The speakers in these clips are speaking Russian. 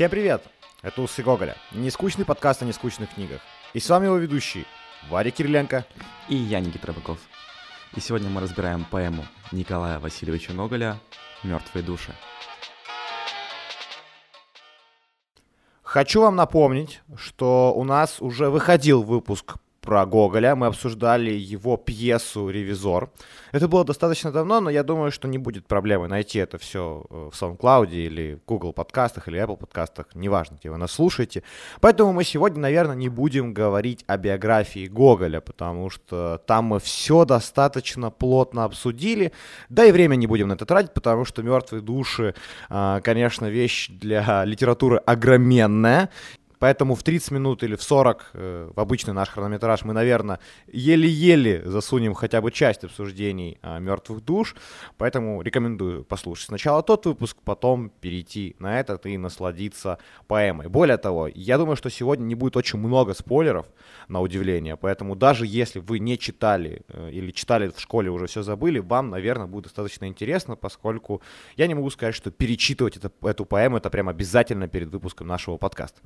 Всем привет! Это Усы Гоголя. Нескучный подкаст о нескучных книгах. И с вами его ведущий Варя Кириленко. И я, Никита Рыбаков. И сегодня мы разбираем поэму Николая Васильевича Гоголя «Мертвые души». Хочу вам напомнить, что у нас уже выходил выпуск про Гоголя, мы обсуждали его пьесу «Ревизор». Это было достаточно давно, но я думаю, что не будет проблемы найти это все э, в SoundCloud или Google подкастах или Apple подкастах, неважно, где вы нас слушаете. Поэтому мы сегодня, наверное, не будем говорить о биографии Гоголя, потому что там мы все достаточно плотно обсудили, да и время не будем на это тратить, потому что «Мертвые души», а, конечно, вещь для литературы огроменная, Поэтому в 30 минут или в 40, э, в обычный наш хронометраж, мы, наверное, еле-еле засунем хотя бы часть обсуждений о мертвых душ. Поэтому рекомендую послушать сначала тот выпуск, потом перейти на этот и насладиться поэмой. Более того, я думаю, что сегодня не будет очень много спойлеров, на удивление. Поэтому даже если вы не читали э, или читали в школе, уже все забыли, вам, наверное, будет достаточно интересно, поскольку я не могу сказать, что перечитывать это, эту поэму это прям обязательно перед выпуском нашего подкаста.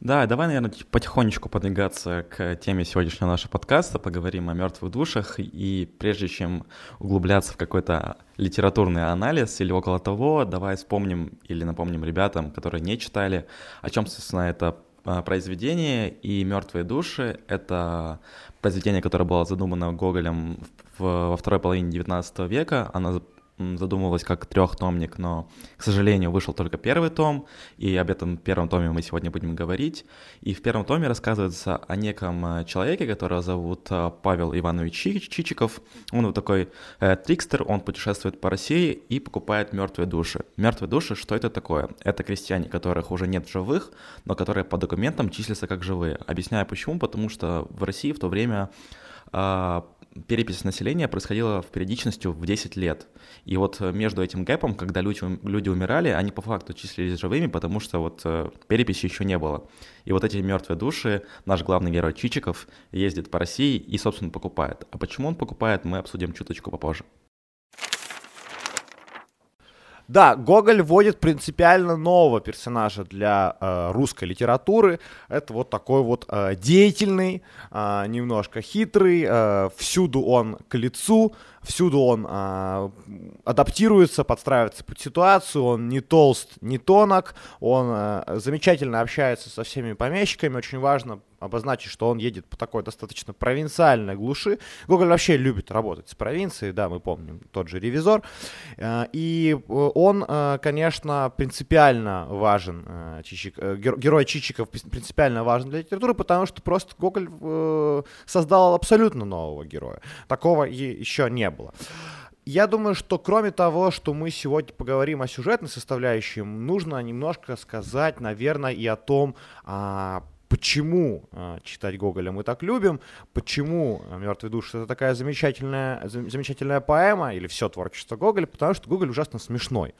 Да, давай, наверное, потихонечку подвигаться к теме сегодняшнего нашего подкаста, поговорим о мертвых душах, и прежде чем углубляться в какой-то литературный анализ или около того, давай вспомним или напомним ребятам, которые не читали, о чем, собственно, это а, произведение, и «Мертвые души» — это произведение, которое было задумано Гоголем во второй половине XIX века. Оно задумывалась как трехтомник, но, к сожалению, вышел только первый том, и об этом первом томе мы сегодня будем говорить. И в первом томе рассказывается о неком э, человеке, которого зовут э, Павел Иванович Чичиков. Он вот такой э, трикстер, он путешествует по России и покупает мертвые души. Мертвые души, что это такое? Это крестьяне, которых уже нет живых, но которые по документам числятся как живые. Объясняю почему, потому что в России в то время э, перепись населения происходила в периодичностью в 10 лет. И вот э, между этим гэпом, когда люди, люди умирали, они по факту числились живыми, потому что вот э, переписи еще не было. И вот эти мертвые души, наш главный герой Чичиков ездит по России и, собственно, покупает. А почему он покупает, мы обсудим чуточку попозже. Да, Гоголь вводит принципиально нового персонажа для э, русской литературы. Это вот такой вот э, деятельный, э, немножко хитрый, э, всюду он к лицу, всюду он э, адаптируется, подстраивается под ситуацию, он не толст, не тонок, он э, замечательно общается со всеми помещиками, очень важно обозначить, что он едет по такой достаточно провинциальной глуши. Гоголь вообще любит работать с провинцией, да, мы помним тот же «Ревизор». Э, и э, он, э, конечно, принципиально важен, Чичик, герой Чичиков принципиально важен для литературы, потому что просто Гоголь создал абсолютно нового героя. Такого еще не было. Я думаю, что кроме того, что мы сегодня поговорим о сюжетной составляющей, нужно немножко сказать, наверное, и о том, а, почему э, читать Гоголя мы так любим, почему «Мертвые души» — это такая замечательная, замечательная поэма или все творчество Гоголя, потому что Гоголь ужасно смешной.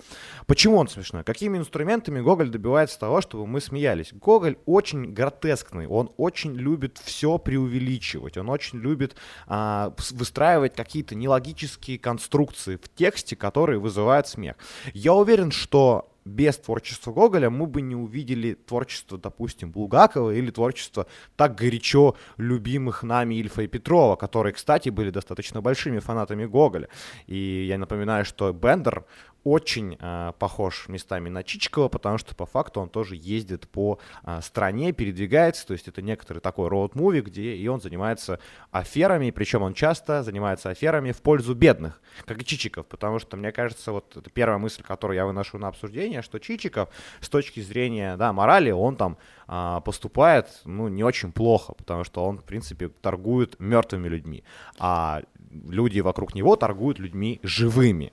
Почему он смешной? Какими инструментами Гоголь добивается того, чтобы мы смеялись? Гоголь очень гротескный, он очень любит все преувеличивать, он очень любит э, выстраивать какие-то нелогические конструкции в тексте, которые вызывают смех. Я уверен, что без творчества Гоголя мы бы не увидели творчество, допустим, Булгакова или творчество так горячо любимых нами Ильфа и Петрова, которые, кстати, были достаточно большими фанатами Гоголя. И я напоминаю, что Бендер очень э, похож местами на Чичикова, потому что по факту он тоже ездит по э, стране, передвигается, то есть это некоторый такой роуд-муви, где и он занимается аферами, причем он часто занимается аферами в пользу бедных, как и Чичиков, потому что, мне кажется, вот это первая мысль, которую я выношу на обсуждение, что Чичиков с точки зрения, да, морали, он там э, поступает, ну, не очень плохо, потому что он, в принципе, торгует мертвыми людьми, а люди вокруг него торгуют людьми живыми.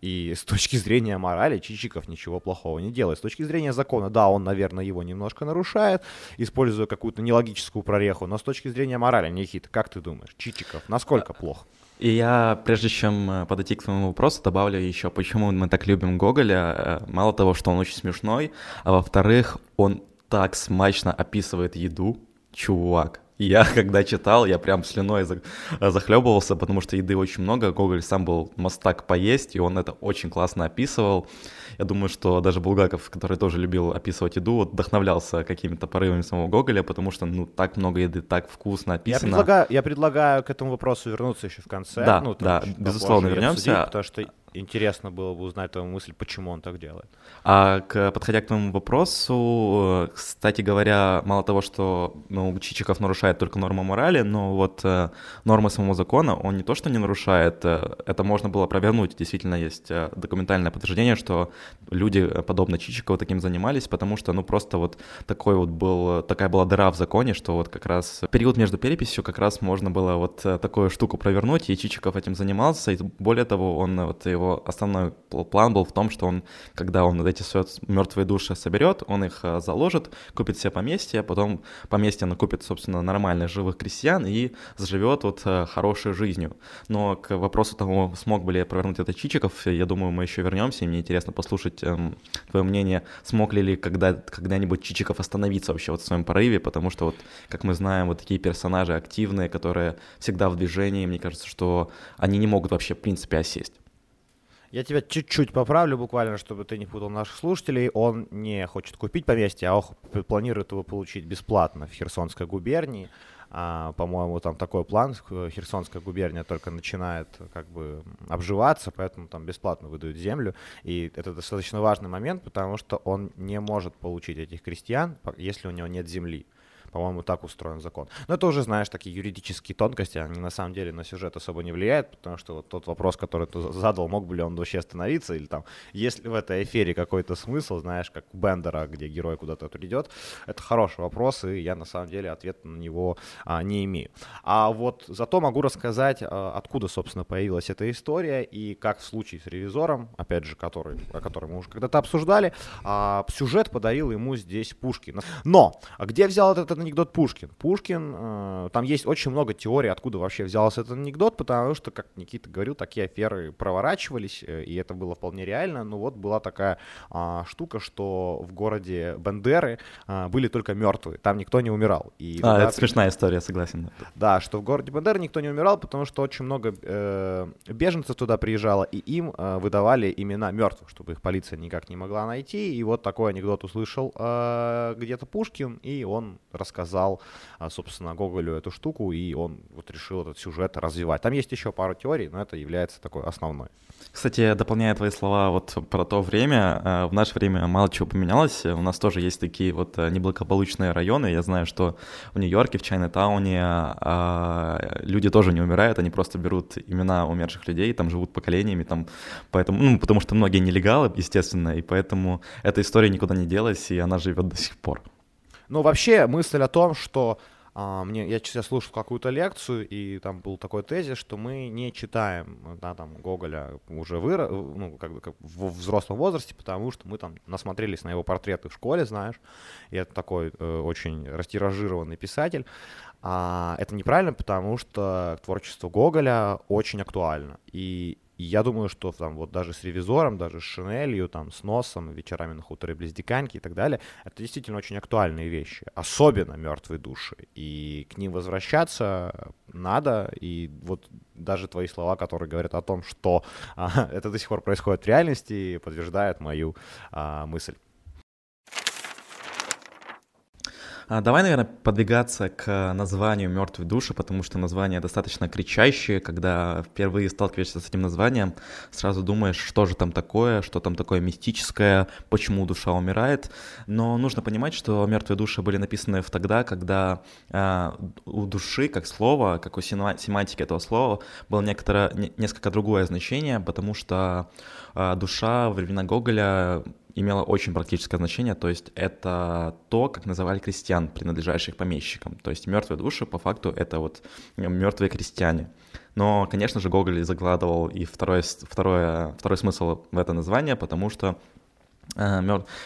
И с точки зрения морали Чичиков ничего плохого не делает. С точки зрения закона, да, он, наверное, его немножко нарушает, используя какую-то нелогическую прореху, но с точки зрения морали, Никита, как ты думаешь, Чичиков насколько плохо? И я, прежде чем э, подойти к твоему вопросу, добавлю еще, почему мы так любим Гоголя. Э, мало того, что он очень смешной, а во-вторых, он так смачно описывает еду, чувак Я, когда читал, я прям слюной захлебывался, потому что еды очень много. Гоголь сам был мастак поесть, и он это очень классно описывал. Я думаю, что даже Булгаков, который тоже любил описывать еду, вот вдохновлялся какими-то порывами самого Гоголя, потому что, ну, так много еды, так вкусно описано. Я предлагаю, я предлагаю к этому вопросу вернуться еще в конце. Да, ну, да, безусловно, вернемся. Обсудить, потому что интересно было бы узнать твою мысль, почему он так делает. А к, подходя к твоему вопросу, кстати говоря, мало того, что ну, Чичиков нарушает только нормы морали, но вот э, нормы самого закона он не то что не нарушает, э, это можно было провернуть. Действительно есть э, документальное подтверждение, что люди, э, подобно Чичикову, таким занимались, потому что, ну, просто вот такой вот был, такая была дыра в законе, что вот как раз период между переписью как раз можно было вот э, такую штуку провернуть, и Чичиков этим занимался, и более того, он вот его основной план был в том, что он, когда он эти мертвые души соберет, он их э, заложит, купит себе поместье, потом поместье накупит, собственно, нормальных живых крестьян и заживет вот хорошей жизнью. Но к вопросу того, смог бы ли провернуть это Чичиков, я думаю, мы еще вернемся, и мне интересно послушать эм, твое мнение, смог ли когда, когда-нибудь Чичиков остановиться вообще вот в своем порыве, потому что вот, как мы знаем, вот такие персонажи активные, которые всегда в движении, мне кажется, что они не могут вообще в принципе осесть. Я тебя чуть-чуть поправлю буквально, чтобы ты не путал наших слушателей. Он не хочет купить поместье, а он планирует его получить бесплатно в Херсонской губернии. А, по-моему, там такой план, Херсонская губерния только начинает как бы обживаться, поэтому там бесплатно выдают землю. И это достаточно важный момент, потому что он не может получить этих крестьян, если у него нет земли. По-моему, так устроен закон. Но это уже, знаешь, такие юридические тонкости, они на самом деле на сюжет особо не влияют, потому что вот тот вопрос, который ты задал, мог бы ли он вообще остановиться, или там, есть ли в этой эфире какой-то смысл, знаешь, как у Бендера, где герой куда-то придет, это хороший вопрос, и я на самом деле ответ на него а, не имею. А вот зато могу рассказать, а, откуда, собственно, появилась эта история, и как в случае с ревизором, опять же, который, о котором мы уже когда-то обсуждали, а, сюжет подарил ему здесь Пушкин. Но, где взял этот анекдот Пушкин. Пушкин, э, там есть очень много теорий, откуда вообще взялся этот анекдот, потому что, как Никита говорил, такие аферы проворачивались, э, и это было вполне реально. Но вот была такая э, штука, что в городе Бендеры э, были только мертвые, там никто не умирал. И, а, это смешная история, согласен. Да, что в городе Бендеры никто не умирал, потому что очень много э, беженцев туда приезжало, и им э, выдавали имена мертвых, чтобы их полиция никак не могла найти. И вот такой анекдот услышал э, где-то Пушкин, и он рассказал, а, собственно, Гоголю эту штуку, и он вот решил этот сюжет развивать. Там есть еще пару теорий, но это является такой основной. Кстати, дополняя твои слова вот про то время, а, в наше время мало чего поменялось. У нас тоже есть такие вот а, неблагополучные районы. Я знаю, что в Нью-Йорке, в Чайна-тауне люди тоже не умирают, они просто берут имена умерших людей, там живут поколениями, там, поэтому, ну, потому что многие нелегалы, естественно, и поэтому эта история никуда не делась, и она живет до сих пор. Но вообще мысль о том, что а, мне, я сейчас слушал какую-то лекцию, и там был такой тезис, что мы не читаем да, там, Гоголя уже выро... ну, как бы, как в взрослом возрасте, потому что мы там насмотрелись на его портреты в школе, знаешь, и это такой э, очень растиражированный писатель. А, это неправильно, потому что творчество Гоголя очень актуально. И и я думаю, что там вот даже с ревизором, даже с шинелью, там, с носом, вечерами на хуторе близ Диканьки и так далее, это действительно очень актуальные вещи, особенно мертвые души. И к ним возвращаться надо, и вот даже твои слова, которые говорят о том, что а, это до сих пор происходит в реальности, подтверждают мою а, мысль. А, давай, наверное, подвигаться к названию «Мертвые души», потому что название достаточно кричащее. Когда впервые сталкиваешься с этим названием, сразу думаешь, что же там такое, что там такое мистическое, почему душа умирает. Но нужно понимать, что «Мертвые души» были написаны в тогда, когда э, у души, как слова, как у семантики этого слова, было некоторое, несколько другое значение, потому что э, душа во времена Гоголя имело очень практическое значение, то есть это то, как называли крестьян, принадлежащих помещикам. То есть мертвые души, по факту, это вот мертвые крестьяне. Но, конечно же, Гоголь закладывал и второй, второе, второй смысл в это название, потому что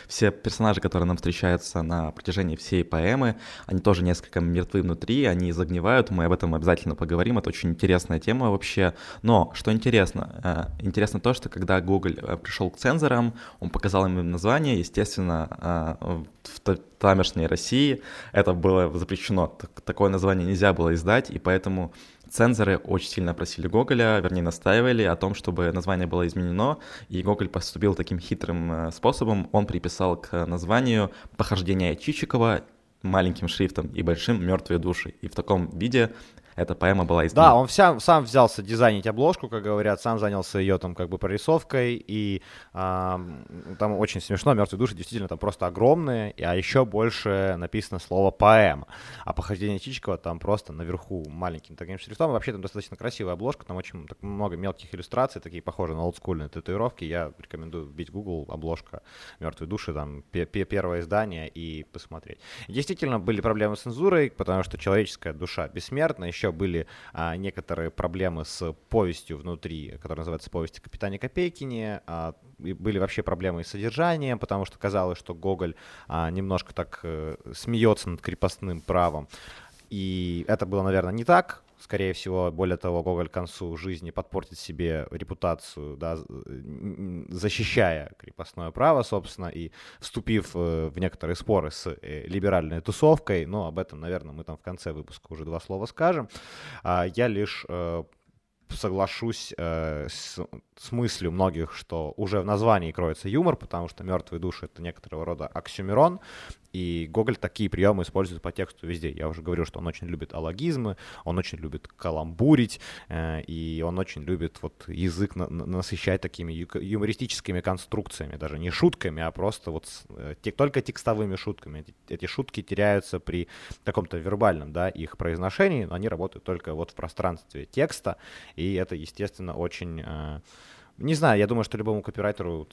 все персонажи, которые нам встречаются на протяжении всей поэмы, они тоже несколько мертвы внутри, они загнивают, мы об этом обязательно поговорим, это очень интересная тема вообще. Но, что интересно, э, интересно то, что когда Google э, пришел к цензорам, он показал им название, естественно, в тамошней России это было запрещено, такое название нельзя было издать, и поэтому Цензоры очень сильно просили Гоголя, вернее, настаивали о том, чтобы название было изменено, и Гоголь поступил таким хитрым э, способом. Он приписал к названию «Похождение Чичикова» маленьким шрифтом и большим «Мертвые души». И в таком виде эта поэма была издана. Да, он вся, сам взялся дизайнить обложку, как говорят, сам занялся ее там как бы прорисовкой, и э, там очень смешно, «Мертвые души» действительно там просто огромные, а еще больше написано слово «поэма», а «Похождение Чичикова» там просто наверху маленьким таким шрифтом, и вообще там достаточно красивая обложка, там очень так, много мелких иллюстраций, такие похожие на олдскульные татуировки, я рекомендую вбить Google обложка «Мертвые души», там первое издание и посмотреть. Действительно были проблемы с цензурой, потому что человеческая душа бессмертна, еще еще были а, некоторые проблемы с повестью внутри, которая называется «Повесть о капитане Копейкине». А, и были вообще проблемы и с содержанием, потому что казалось, что Гоголь а, немножко так а, смеется над крепостным правом. И это было, наверное, не так скорее всего, более того, Гоголь к концу жизни подпортит себе репутацию, да, защищая крепостное право, собственно, и вступив э, в некоторые споры с э, либеральной тусовкой, но об этом, наверное, мы там в конце выпуска уже два слова скажем. А я лишь э, соглашусь э, с, с мыслью многих, что уже в названии кроется юмор, потому что мертвые души это некоторого рода оксюмерон, и Гоголь такие приемы использует по тексту везде. Я уже говорил, что он очень любит аллогизмы, он очень любит каламбурить, э, и он очень любит вот язык на, насыщать такими юмористическими конструкциями, даже не шутками, а просто вот э, те, только текстовыми шутками. Эти, эти шутки теряются при каком-то вербальном, да, их произношении, но они работают только вот в пространстве текста, это, естественно, очень... Э, не знаю, я думаю, что любому копирайтеру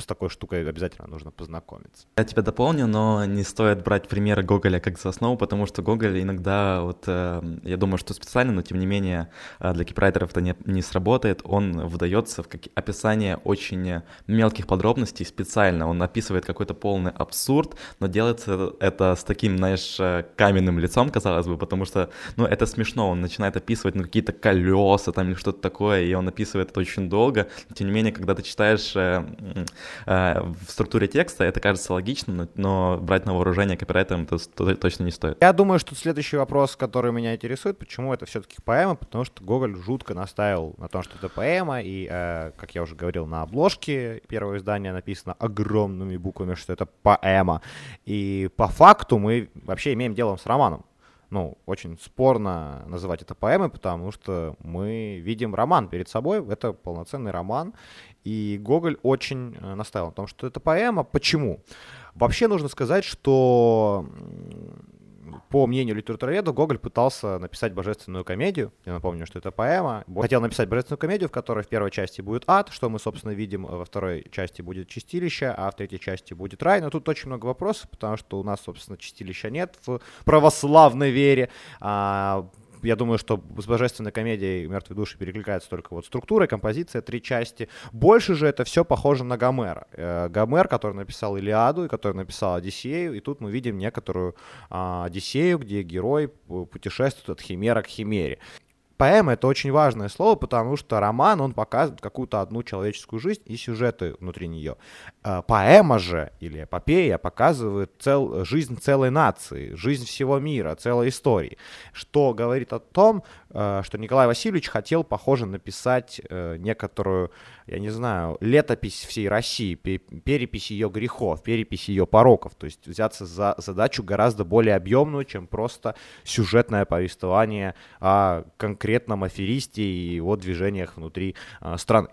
с такой штукой обязательно нужно познакомиться. Я тебя дополню, но не стоит брать примеры Гоголя как за основу, потому что Гоголь иногда, вот, э, я думаю, что специально, но тем не менее э, для кипрайтеров это не, не сработает, он выдается в описание очень мелких подробностей специально, он описывает какой-то полный абсурд, но делается это с таким, знаешь, э, каменным лицом, казалось бы, потому что, ну, это смешно, он начинает описывать, ну, какие-то колеса там или что-то такое, и он описывает это очень долго, тем не менее, когда ты читаешь Э, в структуре текста это кажется логичным, но брать на вооружение копирайтерам это точно не стоит. Я думаю, что следующий вопрос, который меня интересует, почему это все-таки поэма, потому что Гоголь жутко настаивал на том, что это поэма, и, э, как я уже говорил, на обложке первого издания написано огромными буквами, что это поэма. И по факту мы вообще имеем дело с романом ну, очень спорно называть это поэмой, потому что мы видим роман перед собой, это полноценный роман, и Гоголь очень э, настаивал на том, что это поэма. Почему? Вообще нужно сказать, что по мнению литературоведов, Гоголь пытался написать божественную комедию. Я напомню, что это поэма. Хотел написать божественную комедию, в которой в первой части будет ад, что мы, собственно, видим, во второй части будет чистилище, а в третьей части будет рай. Но тут очень много вопросов, потому что у нас, собственно, чистилища нет в православной вере. А я думаю, что с божественной комедией «Мертвые души» перекликается только вот структура, композиция, три части. Больше же это все похоже на Гомера. Э, Гомер, который написал «Илиаду» и который написал «Одиссею», и тут мы видим некоторую а, «Одиссею», где герой путешествует от химера к химере поэма — это очень важное слово, потому что роман, он показывает какую-то одну человеческую жизнь и сюжеты внутри нее. Э, поэма же, или эпопея, показывает цел, жизнь целой нации, жизнь всего мира, целой истории, что говорит о том, э, что Николай Васильевич хотел, похоже, написать э, некоторую, я не знаю, летопись всей России, перепись ее грехов, перепись ее пороков, то есть взяться за задачу гораздо более объемную, чем просто сюжетное повествование о конкретном аферисте и его движениях внутри а, страны.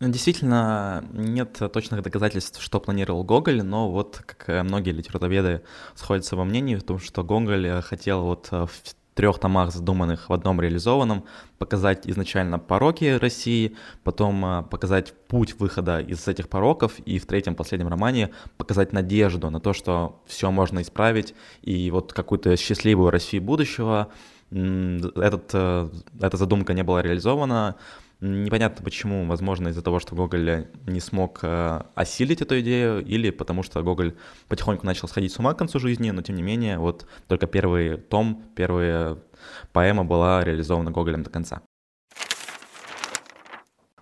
Действительно, нет точных доказательств, что планировал Гоголь, но вот, как многие литературоведы сходятся во мнении в том, что Гоголь хотел вот в трех томах, задуманных в одном реализованном, показать изначально пороки России, потом а, показать путь выхода из этих пороков, и в третьем, последнем романе показать надежду на то, что все можно исправить, и вот какую-то счастливую Россию будущего, этот, э, эта задумка не была реализована. Непонятно почему, возможно, из-за того, что Гоголь не смог э, осилить эту идею, или потому что Гоголь потихоньку начал сходить с ума к концу жизни, но тем не менее, вот только первый том, первая поэма была реализована Гоголем до конца.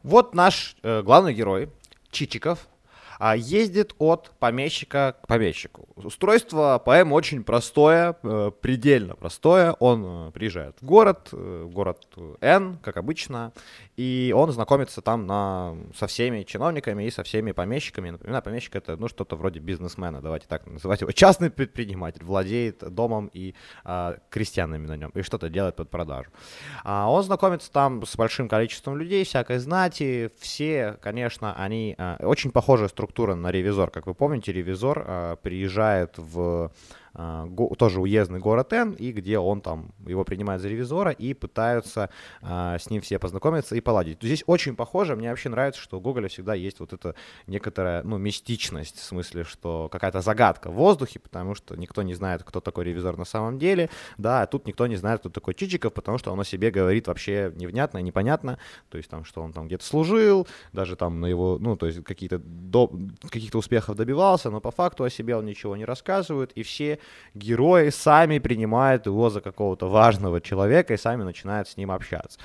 Вот наш э, главный герой, Чичиков, ездит от помещика к помещику. Устройство поэмы очень простое, э, предельно простое. Он э, приезжает в город, э, в город Н, как обычно, и он знакомится там на, со всеми чиновниками и со всеми помещиками. Например, помещик это ну, что-то вроде бизнесмена, давайте так называть его. Частный предприниматель, владеет домом и а, крестьянами на нем, и что-то делает под продажу. А он знакомится там с большим количеством людей, всякой знати. Все, конечно, они а, очень похожая структура на ревизор. Как вы помните, ревизор а, приезжает в тоже уездный город Н, и где он там, его принимают за ревизора и пытаются а, с ним все познакомиться и поладить. Здесь очень похоже, мне вообще нравится, что у Гоголя всегда есть вот эта некоторая, ну, мистичность, в смысле, что какая-то загадка в воздухе, потому что никто не знает, кто такой ревизор на самом деле, да, а тут никто не знает, кто такой Чичиков, потому что он о себе говорит вообще невнятно, непонятно, то есть там, что он там где-то служил, даже там на его, ну, то есть какие-то до, каких-то успехов добивался, но по факту о себе он ничего не рассказывает, и все герои сами принимают его за какого-то важного человека и сами начинают с ним общаться.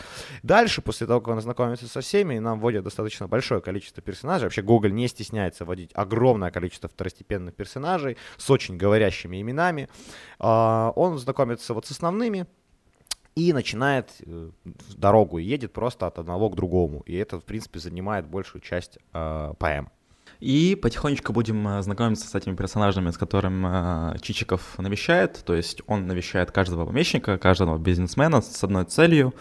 Дальше, после того, как он знакомится со всеми, нам вводят достаточно большое количество персонажей. Вообще Google не стесняется вводить огромное количество второстепенных персонажей с очень говорящими именами. А, он знакомится вот с основными, и начинает э, дорогу и едет просто от одного к другому. И это, в принципе, занимает большую часть э, поэм. И потихонечку будем э, знакомиться с этими персонажами, с которыми э, Чичиков навещает. То есть он навещает каждого помещика, каждого бизнесмена с одной целью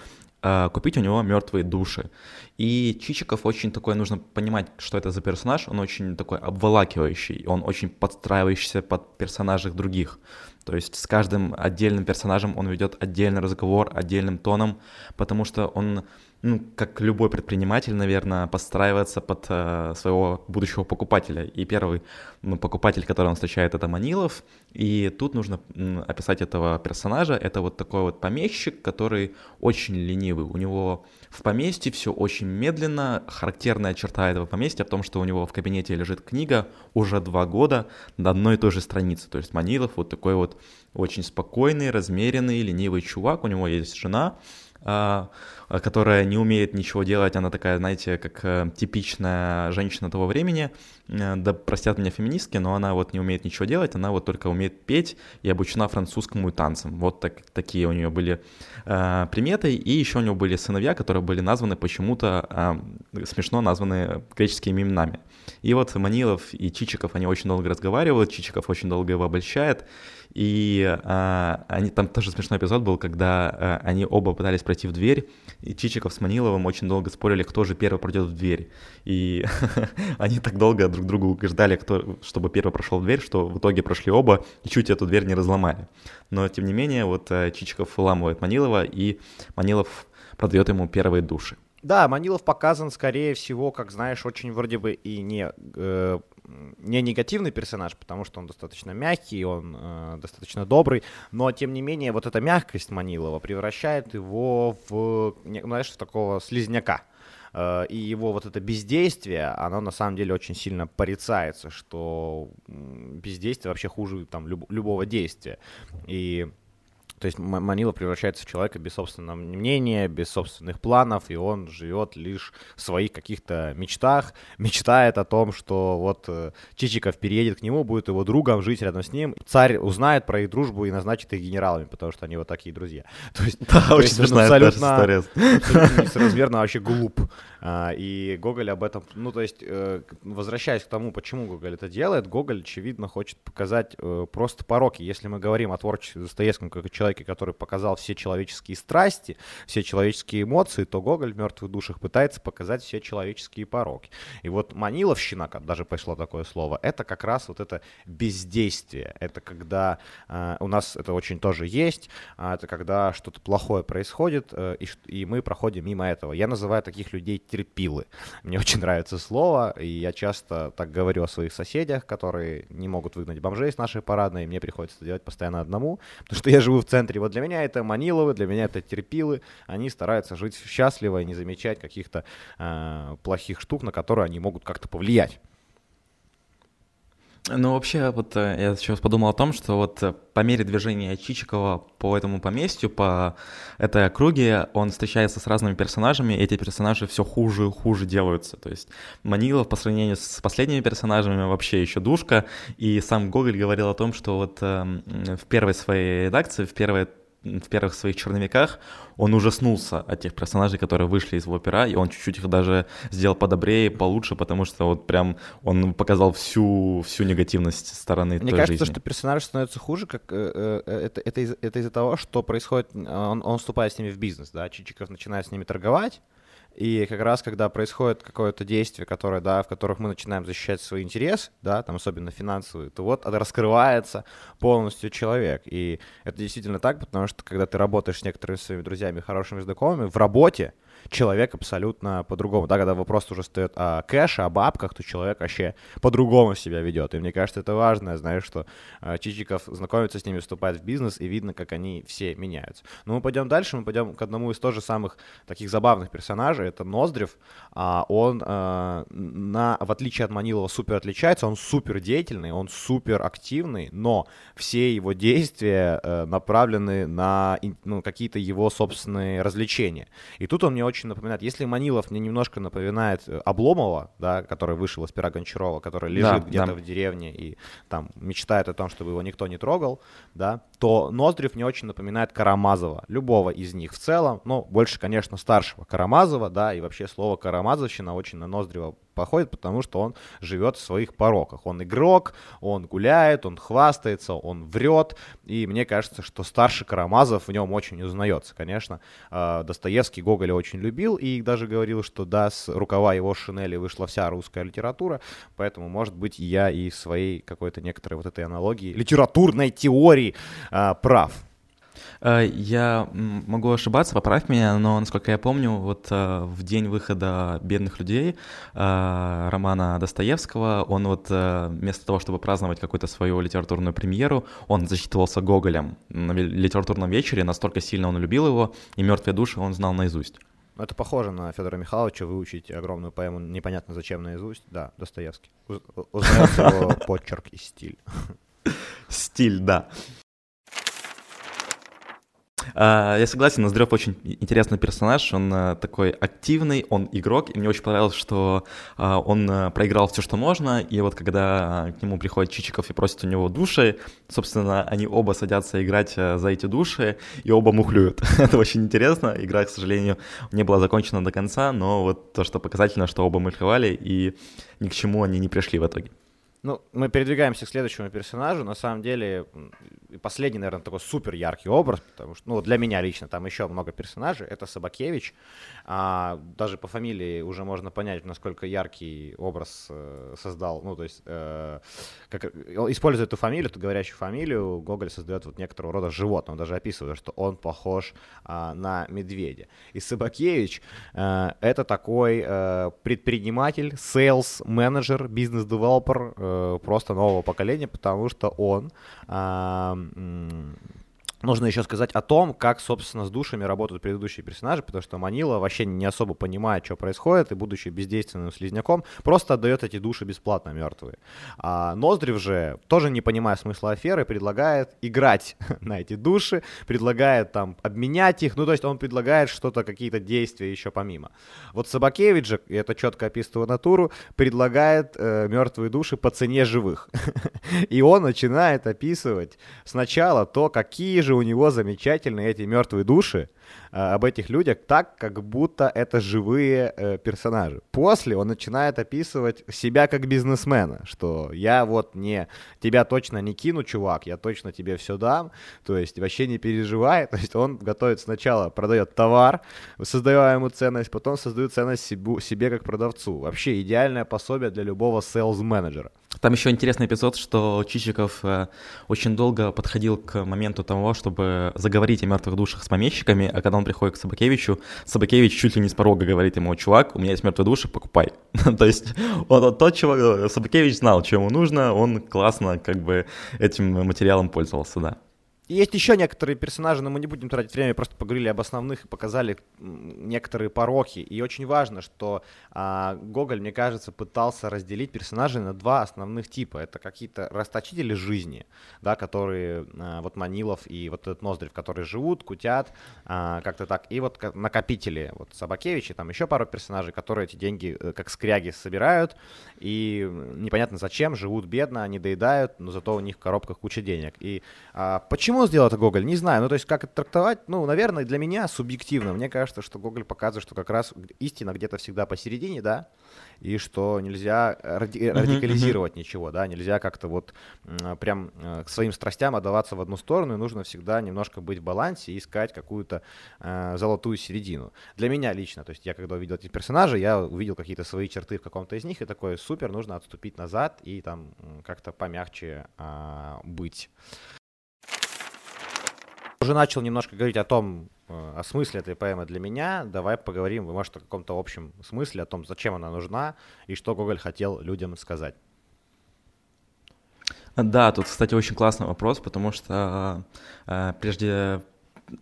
э, купить у него мертвые души. И Чичиков очень такой, нужно понимать, что это за персонаж, он очень такой обволакивающий, он очень подстраивающийся под персонажей других. То есть с каждым отдельным персонажем он ведет отдельный разговор, отдельным тоном, потому что он ну, как любой предприниматель, наверное, подстраивается под э, своего будущего покупателя. И первый ну, покупатель, которого он встречает, это Манилов. И тут нужно описать этого персонажа. Это вот такой вот помещик, который очень ленивый. У него в поместье все очень медленно. Характерная черта этого поместья в том, что у него в кабинете лежит книга уже два года на одной и той же странице. То есть Манилов вот такой вот очень спокойный, размеренный, ленивый чувак. У него есть жена, которая не умеет ничего делать, она такая, знаете, как э, типичная женщина того времени, э, да простят меня феминистки, но она вот не умеет ничего делать, она вот только умеет петь и обучена французскому и танцам. Вот так, такие у нее были э, приметы, и еще у нее были сыновья, которые были названы почему-то, э, смешно названы греческими именами. И вот Манилов и Чичиков, они очень долго разговаривают, Чичиков очень долго его обольщает, и а, они, там тоже смешной эпизод был, когда а, они оба пытались пройти в дверь, и Чичиков с Маниловым очень долго спорили, кто же первый пройдет в дверь. И они так долго друг другу убеждали, кто, чтобы первый прошел в дверь, что в итоге прошли оба и чуть эту дверь не разломали. Но, тем не менее, вот а, Чичиков выламывает Манилова, и Манилов продает ему первые души. Да, Манилов показан, скорее всего, как знаешь, очень вроде бы и не, э, не негативный персонаж, потому что он достаточно мягкий, он э, достаточно добрый, но тем не менее вот эта мягкость Манилова превращает его в, знаешь, в такого слизняка. Э, и его вот это бездействие, оно на самом деле очень сильно порицается, что бездействие вообще хуже там люб, любого действия. И то есть Манила превращается в человека без собственного мнения, без собственных планов, и он живет лишь в своих каких-то мечтах, мечтает о том, что вот э, Чичиков переедет к нему, будет его другом, жить рядом с ним. Царь узнает про их дружбу и назначит их генералами, потому что они вот такие друзья. То есть, да, то очень есть смешная абсолютно. Абсолютно несоразмерно, вообще глуп. А, и Гоголь об этом, ну то есть, э, возвращаясь к тому, почему Гоголь это делает, Гоголь, очевидно, хочет показать э, просто пороки. Если мы говорим о творчестве Достоевском как о человеке, человеке, который показал все человеческие страсти, все человеческие эмоции, то Гоголь в «Мертвых душах» пытается показать все человеческие пороки. И вот маниловщина, даже пришло такое слово, это как раз вот это бездействие. Это когда э, у нас это очень тоже есть, э, это когда что-то плохое происходит, э, и, и мы проходим мимо этого. Я называю таких людей терпилы. Мне очень нравится слово, и я часто так говорю о своих соседях, которые не могут выгнать бомжей с нашей парадной, и мне приходится делать постоянно одному, потому что я живу в центре центре. Вот для меня это Маниловы, для меня это Терпилы. Они стараются жить счастливо и не замечать каких-то э, плохих штук, на которые они могут как-то повлиять. Ну, вообще, вот э, я сейчас подумал о том, что вот э, по мере движения Чичикова по этому поместью, по этой округе, он встречается с разными персонажами, и эти персонажи все хуже и хуже делаются. То есть Манилов по сравнению с последними персонажами вообще еще душка, и сам Гоголь говорил о том, что вот э, в первой своей редакции, в первой в первых своих черновиках он ужаснулся от тех персонажей, которые вышли из его пера, и он чуть-чуть их даже сделал подобрее, получше, потому что вот прям он показал всю, всю негативность стороны Мне той кажется, жизни. что персонаж становится хуже, как э, э, это, это, из, это из-за того, что происходит, он, он вступает с ними в бизнес, да, Чичиков начинает с ними торговать, и как раз, когда происходит какое-то действие, которое, да, в которых мы начинаем защищать свой интерес, да, там особенно финансовый, то вот раскрывается полностью человек. И это действительно так, потому что когда ты работаешь с некоторыми своими друзьями, хорошими знакомыми, в работе, человек абсолютно по-другому. Да, когда вопрос уже стоит о кэше, о бабках, то человек вообще по-другому себя ведет. И мне кажется, это важно, знаешь, что э, Чичиков знакомится с ними, вступает в бизнес, и видно, как они все меняются. Но мы пойдем дальше, мы пойдем к одному из тоже самых таких забавных персонажей, это Ноздрев. А он, э, на, в отличие от Манилова, супер отличается, он супер деятельный, он супер активный, но все его действия э, направлены на ну, какие-то его собственные развлечения. И тут он мне очень напоминает, если Манилов мне немножко напоминает э, Обломова, да, который вышел из пера Гончарова, который лежит Да, где-то да. в деревне и там мечтает о том, чтобы его никто не трогал, да, то Ноздрев мне очень напоминает Карамазова, любого из них в целом, но больше, конечно, старшего Карамазова, да, и вообще слово Карамазовщина очень на Ноздрева походит, потому что он живет в своих пороках. Он игрок, он гуляет, он хвастается, он врет, и мне кажется, что старший Карамазов в нем очень узнается. Конечно, э, Достоевский Гоголя очень любил и даже говорил, что да, с рукава его шинели вышла вся русская литература, поэтому, может быть, я и своей какой-то некоторой вот этой аналогии, литературной теории э, прав. Э, Я могу ошибаться, поправь меня, но, насколько я помню, вот э, в день выхода «Бедных людей» э, романа Достоевского, он вот вместо того, чтобы праздновать какую-то свою литературную премьеру, он зачитывался Гоголем на литературном вечере, настолько сильно он любил его, и «Мертвые души» он знал наизусть. Ну, Это похоже на Федора Михайловича выучить огромную поэму непонятно зачем наизусть. Да, Достоевский. Уз- Узнается его почерк и стиль. Стиль, да. А, Я согласен, Ноздрев очень интересный персонаж, он а, такой активный, он игрок, и мне очень понравилось, что а, он а, проиграл все, что можно, и вот когда а, к нему приходит Чичиков и просит у него души, собственно, они оба садятся играть за эти души, и оба мухлюют. Это очень интересно, игра, к сожалению, не была закончена до конца, но вот то, что показательно, что оба мухлевали, и ни к чему они не пришли в итоге. Ну, мы передвигаемся к следующему персонажу. На самом деле, и последний, наверное, такой супер яркий образ, потому что, ну, для меня лично там еще много персонажей. Это Собакевич. А, даже по фамилии уже можно понять, насколько яркий образ э, создал. Ну, то есть, э, как, он используя эту фамилию, эту говорящую фамилию, Гоголь создает вот некоторого рода животное. Он даже описывает, что он похож а, на медведя. И Собакевич э, это такой э, предприниматель, sales менеджер, бизнес-девелопер э, просто нового поколения, потому что он а, um, Нужно еще сказать о том, как, собственно, с душами работают предыдущие персонажи, потому что Манила вообще не особо понимает, что происходит, и, будучи бездейственным слизняком, просто отдает эти души бесплатно мертвые. А Ноздрев же, тоже не понимая смысла аферы, предлагает играть на эти души, предлагает там обменять их, ну, то есть он предлагает что-то, какие-то действия еще помимо. Вот Собакевич же, и это четко описывает натуру, предлагает э, мертвые души по цене живых. И он начинает описывать сначала то, какие у него замечательные эти мертвые души, об этих людях так, как будто это живые э, персонажи. После он начинает описывать себя как бизнесмена, что я вот не тебя точно не кину, чувак, я точно тебе все дам, то есть вообще не переживай, то есть он готовит сначала, продает товар, создавая ему ценность, потом создает ценность себу- себе как продавцу. Вообще идеальное пособие для любого sales менеджера Там еще интересный эпизод, что Чичиков э, очень долго подходил к моменту того, чтобы заговорить о мертвых душах с помещиками, а когда он приходит к Собакевичу, Собакевич чуть ли не с порога говорит ему, чувак, у меня есть мертвые души, покупай. То есть он тот чувак, Собакевич знал, что ему нужно, он классно как бы этим материалом пользовался, да. Есть еще некоторые персонажи, но мы не будем тратить время, просто поговорили об основных и показали некоторые пороки. И очень важно, что а, Гоголь, мне кажется, пытался разделить персонажей на два основных типа. Это какие-то расточители жизни, да, которые, а, вот Манилов и вот этот Ноздрев, которые живут, кутят, а, как-то так. И вот накопители, вот Собакевич и там еще пару персонажей, которые эти деньги э, как скряги собирают, и непонятно зачем, живут бедно, они доедают, но зато у них в коробках куча денег. И а, почему Почему сделал это Гоголь? Не знаю. Ну, то есть, как это трактовать? Ну, наверное, для меня субъективно. Мне кажется, что Гоголь показывает, что как раз истина где-то всегда посередине, да, и что нельзя ради- радикализировать uh-huh. ничего, да, нельзя как-то вот прям э, к своим страстям отдаваться в одну сторону, и нужно всегда немножко быть в балансе и искать какую-то э, золотую середину. Для меня лично, то есть я когда увидел эти персонажи, я увидел какие-то свои черты в каком-то из них, и такой, супер, нужно отступить назад и там как-то помягче э, быть уже начал немножко говорить о том, э, о смысле этой поэмы для меня. Давай поговорим, может, о каком-то общем смысле, о том, зачем она нужна и что Гоголь хотел людям сказать. Да, тут, кстати, очень классный вопрос, потому что э, прежде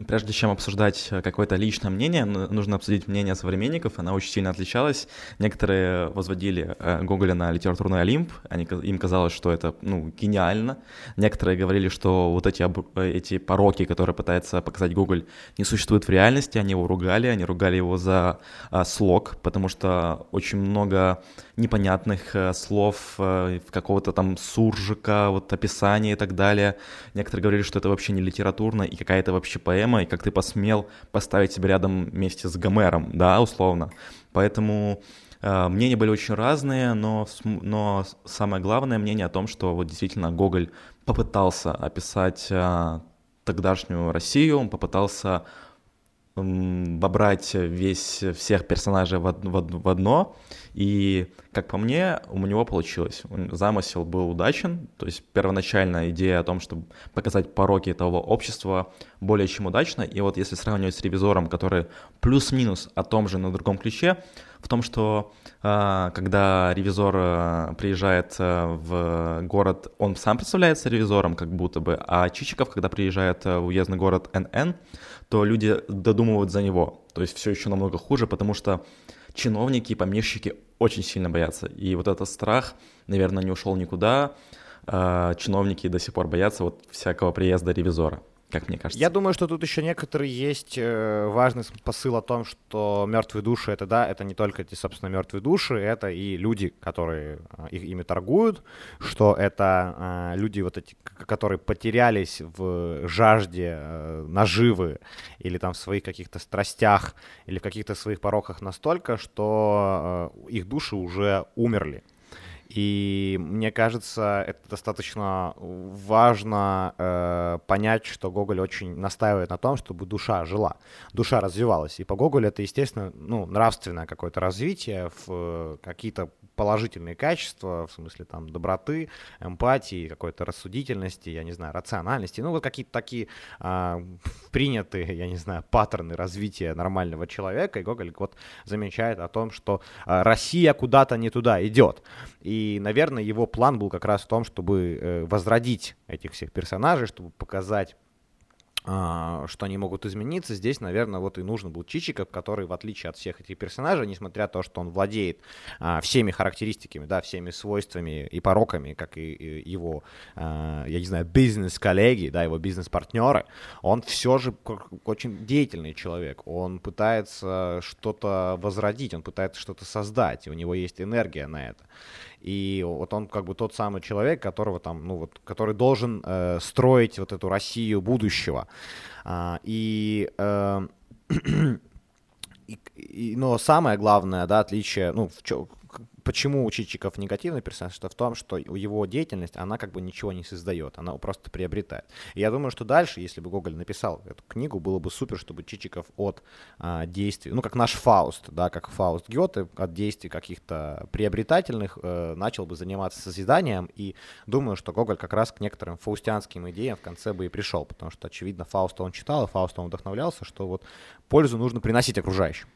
прежде чем обсуждать э, какое-то личное мнение, нужно обсудить мнение современников. Она очень сильно отличалась. Некоторые возводили э, Гоголя на литературный Олимп. Они, им казалось, что это ну, гениально. Некоторые говорили, что вот эти, э, эти пороки, которые пытается показать Гоголь, не существуют в реальности. Они его ругали. Они ругали его за слог, потому что очень много непонятных слов, какого-то там суржика, вот описания и так далее. Некоторые говорили, что это вообще не литературно и какая-то вообще поэзия поэма, и как ты посмел поставить себя рядом вместе с Гомером, да, условно. Поэтому э, мнения были очень разные, но, но самое главное мнение о том, что вот действительно Гоголь попытался описать э, тогдашнюю Россию, он попытался вобрать весь, всех персонажей в, в, в одно, и, как по мне, у него получилось. Замысел был удачен, то есть первоначальная идея о том, чтобы показать пороки этого общества более чем удачно, и вот если сравнивать с «Ревизором», который плюс-минус о том же, на другом ключе, в том, что э, когда ревизор э, приезжает э, в город, он сам представляется ревизором, как будто бы, а Чичиков, когда приезжает в уездный город НН, то люди додумывают за него. То есть все еще намного хуже, потому что чиновники и помещики очень сильно боятся. И вот этот страх, наверное, не ушел никуда. Чиновники до сих пор боятся вот всякого приезда ревизора как мне кажется. Я думаю, что тут еще некоторые есть э, важный посыл о том, что мертвые души это да, это не только эти, собственно, мертвые души, это и люди, которые э, их, ими торгуют, что это э, люди вот эти, которые потерялись в жажде наживы или там в своих каких-то страстях или в каких-то своих пороках настолько, что их души уже умерли. И мне кажется, это достаточно важно э, понять, что Гоголь очень настаивает на том, чтобы душа жила, душа развивалась. И по Гоголю это, естественно, ну, нравственное какое-то развитие в э, какие-то положительные качества, в смысле там доброты, эмпатии, какой-то рассудительности, я не знаю, рациональности, ну вот какие-то такие э, принятые, я не знаю, паттерны развития нормального человека. И Гоголь вот замечает о том, что э, Россия куда-то не туда идет. И, наверное, его план был как раз в том, чтобы э, возродить этих всех персонажей, чтобы показать а, что они могут измениться. Здесь, наверное, вот и нужен был Чичиков, который, в отличие от всех этих персонажей, несмотря на то, что он владеет а, всеми характеристиками, да, всеми свойствами и пороками, как и, и его, а, я не знаю, бизнес-коллеги, да, его бизнес-партнеры, он все же очень деятельный человек. Он пытается что-то возродить, он пытается что-то создать, и у него есть энергия на это. И вот он как бы тот самый человек, которого там, ну вот, который должен э, строить вот эту Россию будущего. А, и э, и, и, но самое главное, да, отличие, ну, в чё, почему у Чичиков негативный персонаж, это в том, что его деятельность, она как бы ничего не создает, она просто приобретает. И я думаю, что дальше, если бы Гоголь написал эту книгу, было бы супер, чтобы Чичиков от а, действий, ну, как наш Фауст, да, как Фауст Гёте, от действий каких-то приобретательных э, начал бы заниматься созиданием, и думаю, что Гоголь как раз к некоторым фаустианским идеям в конце бы и пришел, потому что, очевидно, Фауста он читал, и Фауста он вдохновлялся, что вот пользу нужно приносить окружающим.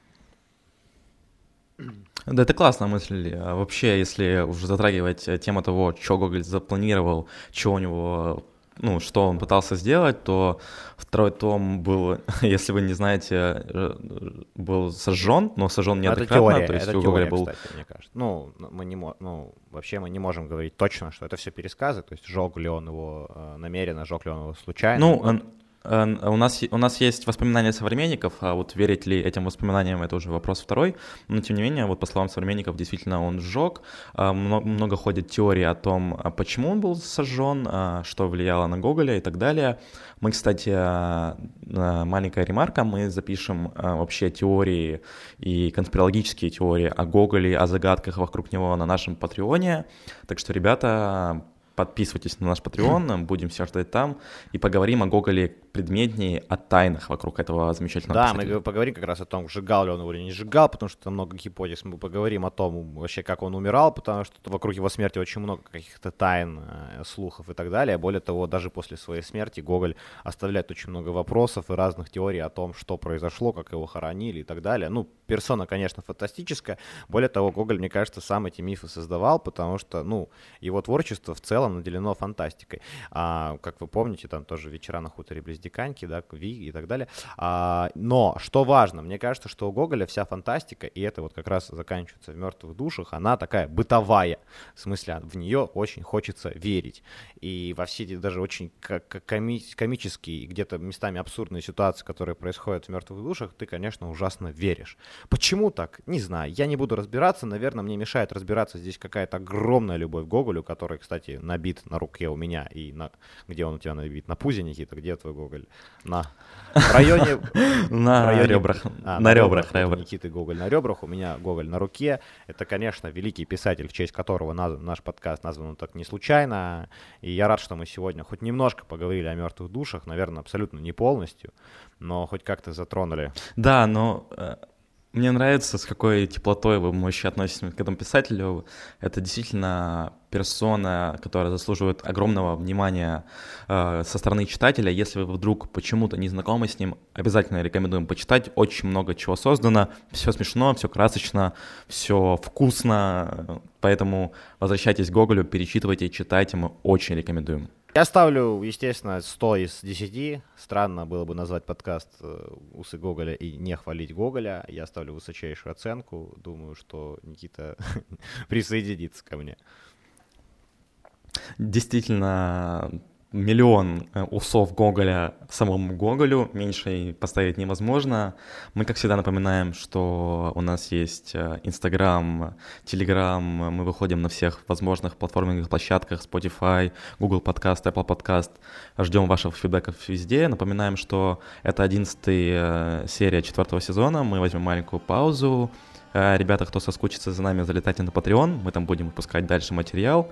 Да, это классная мысль. А вообще, если уже затрагивать тему того, что Гоголь запланировал, что у него ну, что он пытался сделать, то второй том был, если вы не знаете, э, был сожжен, но сожжен неоднократно. Это теория, то есть это у теория, был... кстати, мне кажется. Ну, мы не ну, вообще мы не можем говорить точно, что это все пересказы, то есть жег ли он его э, намеренно, жег ли он его случайно. Ну, он, Э, у нас, у нас есть воспоминания современников, а вот верить ли этим воспоминаниям, это уже вопрос второй. Но тем не менее, вот по словам современников, действительно он сжег. А, много, много ходит теорий о том, а почему он был сожжен, а, что влияло на Гоголя и так далее. Мы, кстати, маленькая ремарка, мы запишем вообще теории и конспирологические теории о Гоголе, о загадках вокруг него на нашем Патреоне. Так что, ребята, подписывайтесь на наш Patreon, будем все ждать там, и поговорим о Гоголе предметнее, о тайнах вокруг этого замечательного Да, писателя. мы поговорим как раз о том, сжигал ли он его или не сжигал, потому что там много гипотез. Мы поговорим о том, вообще, как он умирал, потому что вокруг его смерти очень много каких-то тайн, э, слухов и так далее. Более того, даже после своей смерти Гоголь оставляет очень много вопросов и разных теорий о том, что произошло, как его хоронили и так далее. Ну, персона, конечно, фантастическая. Более того, Гоголь, мне кажется, сам эти мифы создавал, потому что, ну, его творчество в целом наделено фантастикой. А, как вы помните, там тоже «Вечера на хуторе близ Диканьки», да, «Ви» и так далее. А, но, что важно, мне кажется, что у Гоголя вся фантастика, и это вот как раз заканчивается в «Мертвых душах», она такая бытовая. В смысле, в нее очень хочется верить. И во все эти даже очень коми- комические, где-то местами абсурдные ситуации, которые происходят в «Мертвых душах», ты, конечно, ужасно веришь. Почему так? Не знаю. Я не буду разбираться. Наверное, мне мешает разбираться здесь какая-то огромная любовь к Гоголю, который, кстати, набит на руке у меня и на... Где он у тебя набит? На пузе, Никита? Где твой Гоголь? На... В районе... На ребрах. А, на ребрах. Никиты Гоголь на ребрах, у меня Гоголь на руке. Это, конечно, великий писатель, в честь которого наш подкаст назван так не случайно. И я рад, что мы сегодня хоть немножко поговорили о мертвых душах, наверное, абсолютно не полностью, но хоть как-то затронули. Да, но э, мне нравится, с какой теплотой вы вообще относитесь к этому писателю. Это действительно персона, которая заслуживает огромного внимания э, со стороны читателя. Если вы вдруг почему-то не знакомы с ним, обязательно рекомендуем почитать. Очень много чего создано. Все смешно, все красочно, все вкусно. Поэтому возвращайтесь к Гоголю, перечитывайте, читайте. Мы очень рекомендуем. Я ставлю, естественно, 100 из 10. Странно было бы назвать подкаст э, «Усы Гоголя» и не хвалить Гоголя. Я ставлю высочайшую оценку. Думаю, что Никита присоединится ко мне. Действительно, миллион э, усов Гоголя самому Гоголю, меньше поставить невозможно. Мы, как всегда, напоминаем, что у нас есть э, Инстаграм, Телеграм, мы выходим на всех возможных платформенных площадках, Spotify, Google Podcast, Apple Podcast. Ждем ваших фидбэков везде. Напоминаем, что это одиннадцатая э, серия четвертого сезона. Мы возьмем маленькую паузу. Ребята, кто соскучится за нами, залетайте на Patreon, мы там будем выпускать дальше материал.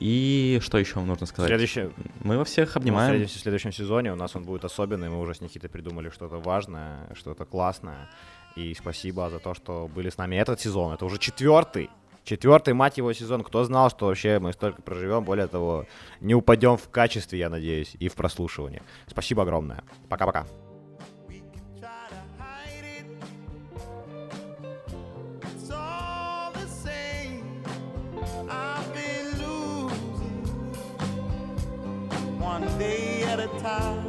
И что еще нужно сказать? Следующее... Мы во всех обнимаем. в следующем сезоне у нас он будет особенный. Мы уже с Никитой придумали что-то важное, что-то классное. И спасибо за то, что были с нами этот сезон. Это уже четвертый. Четвертый, мать его, сезон. Кто знал, что вообще мы столько проживем. Более того, не упадем в качестве, я надеюсь, и в прослушивании. Спасибо огромное. Пока-пока. 봐.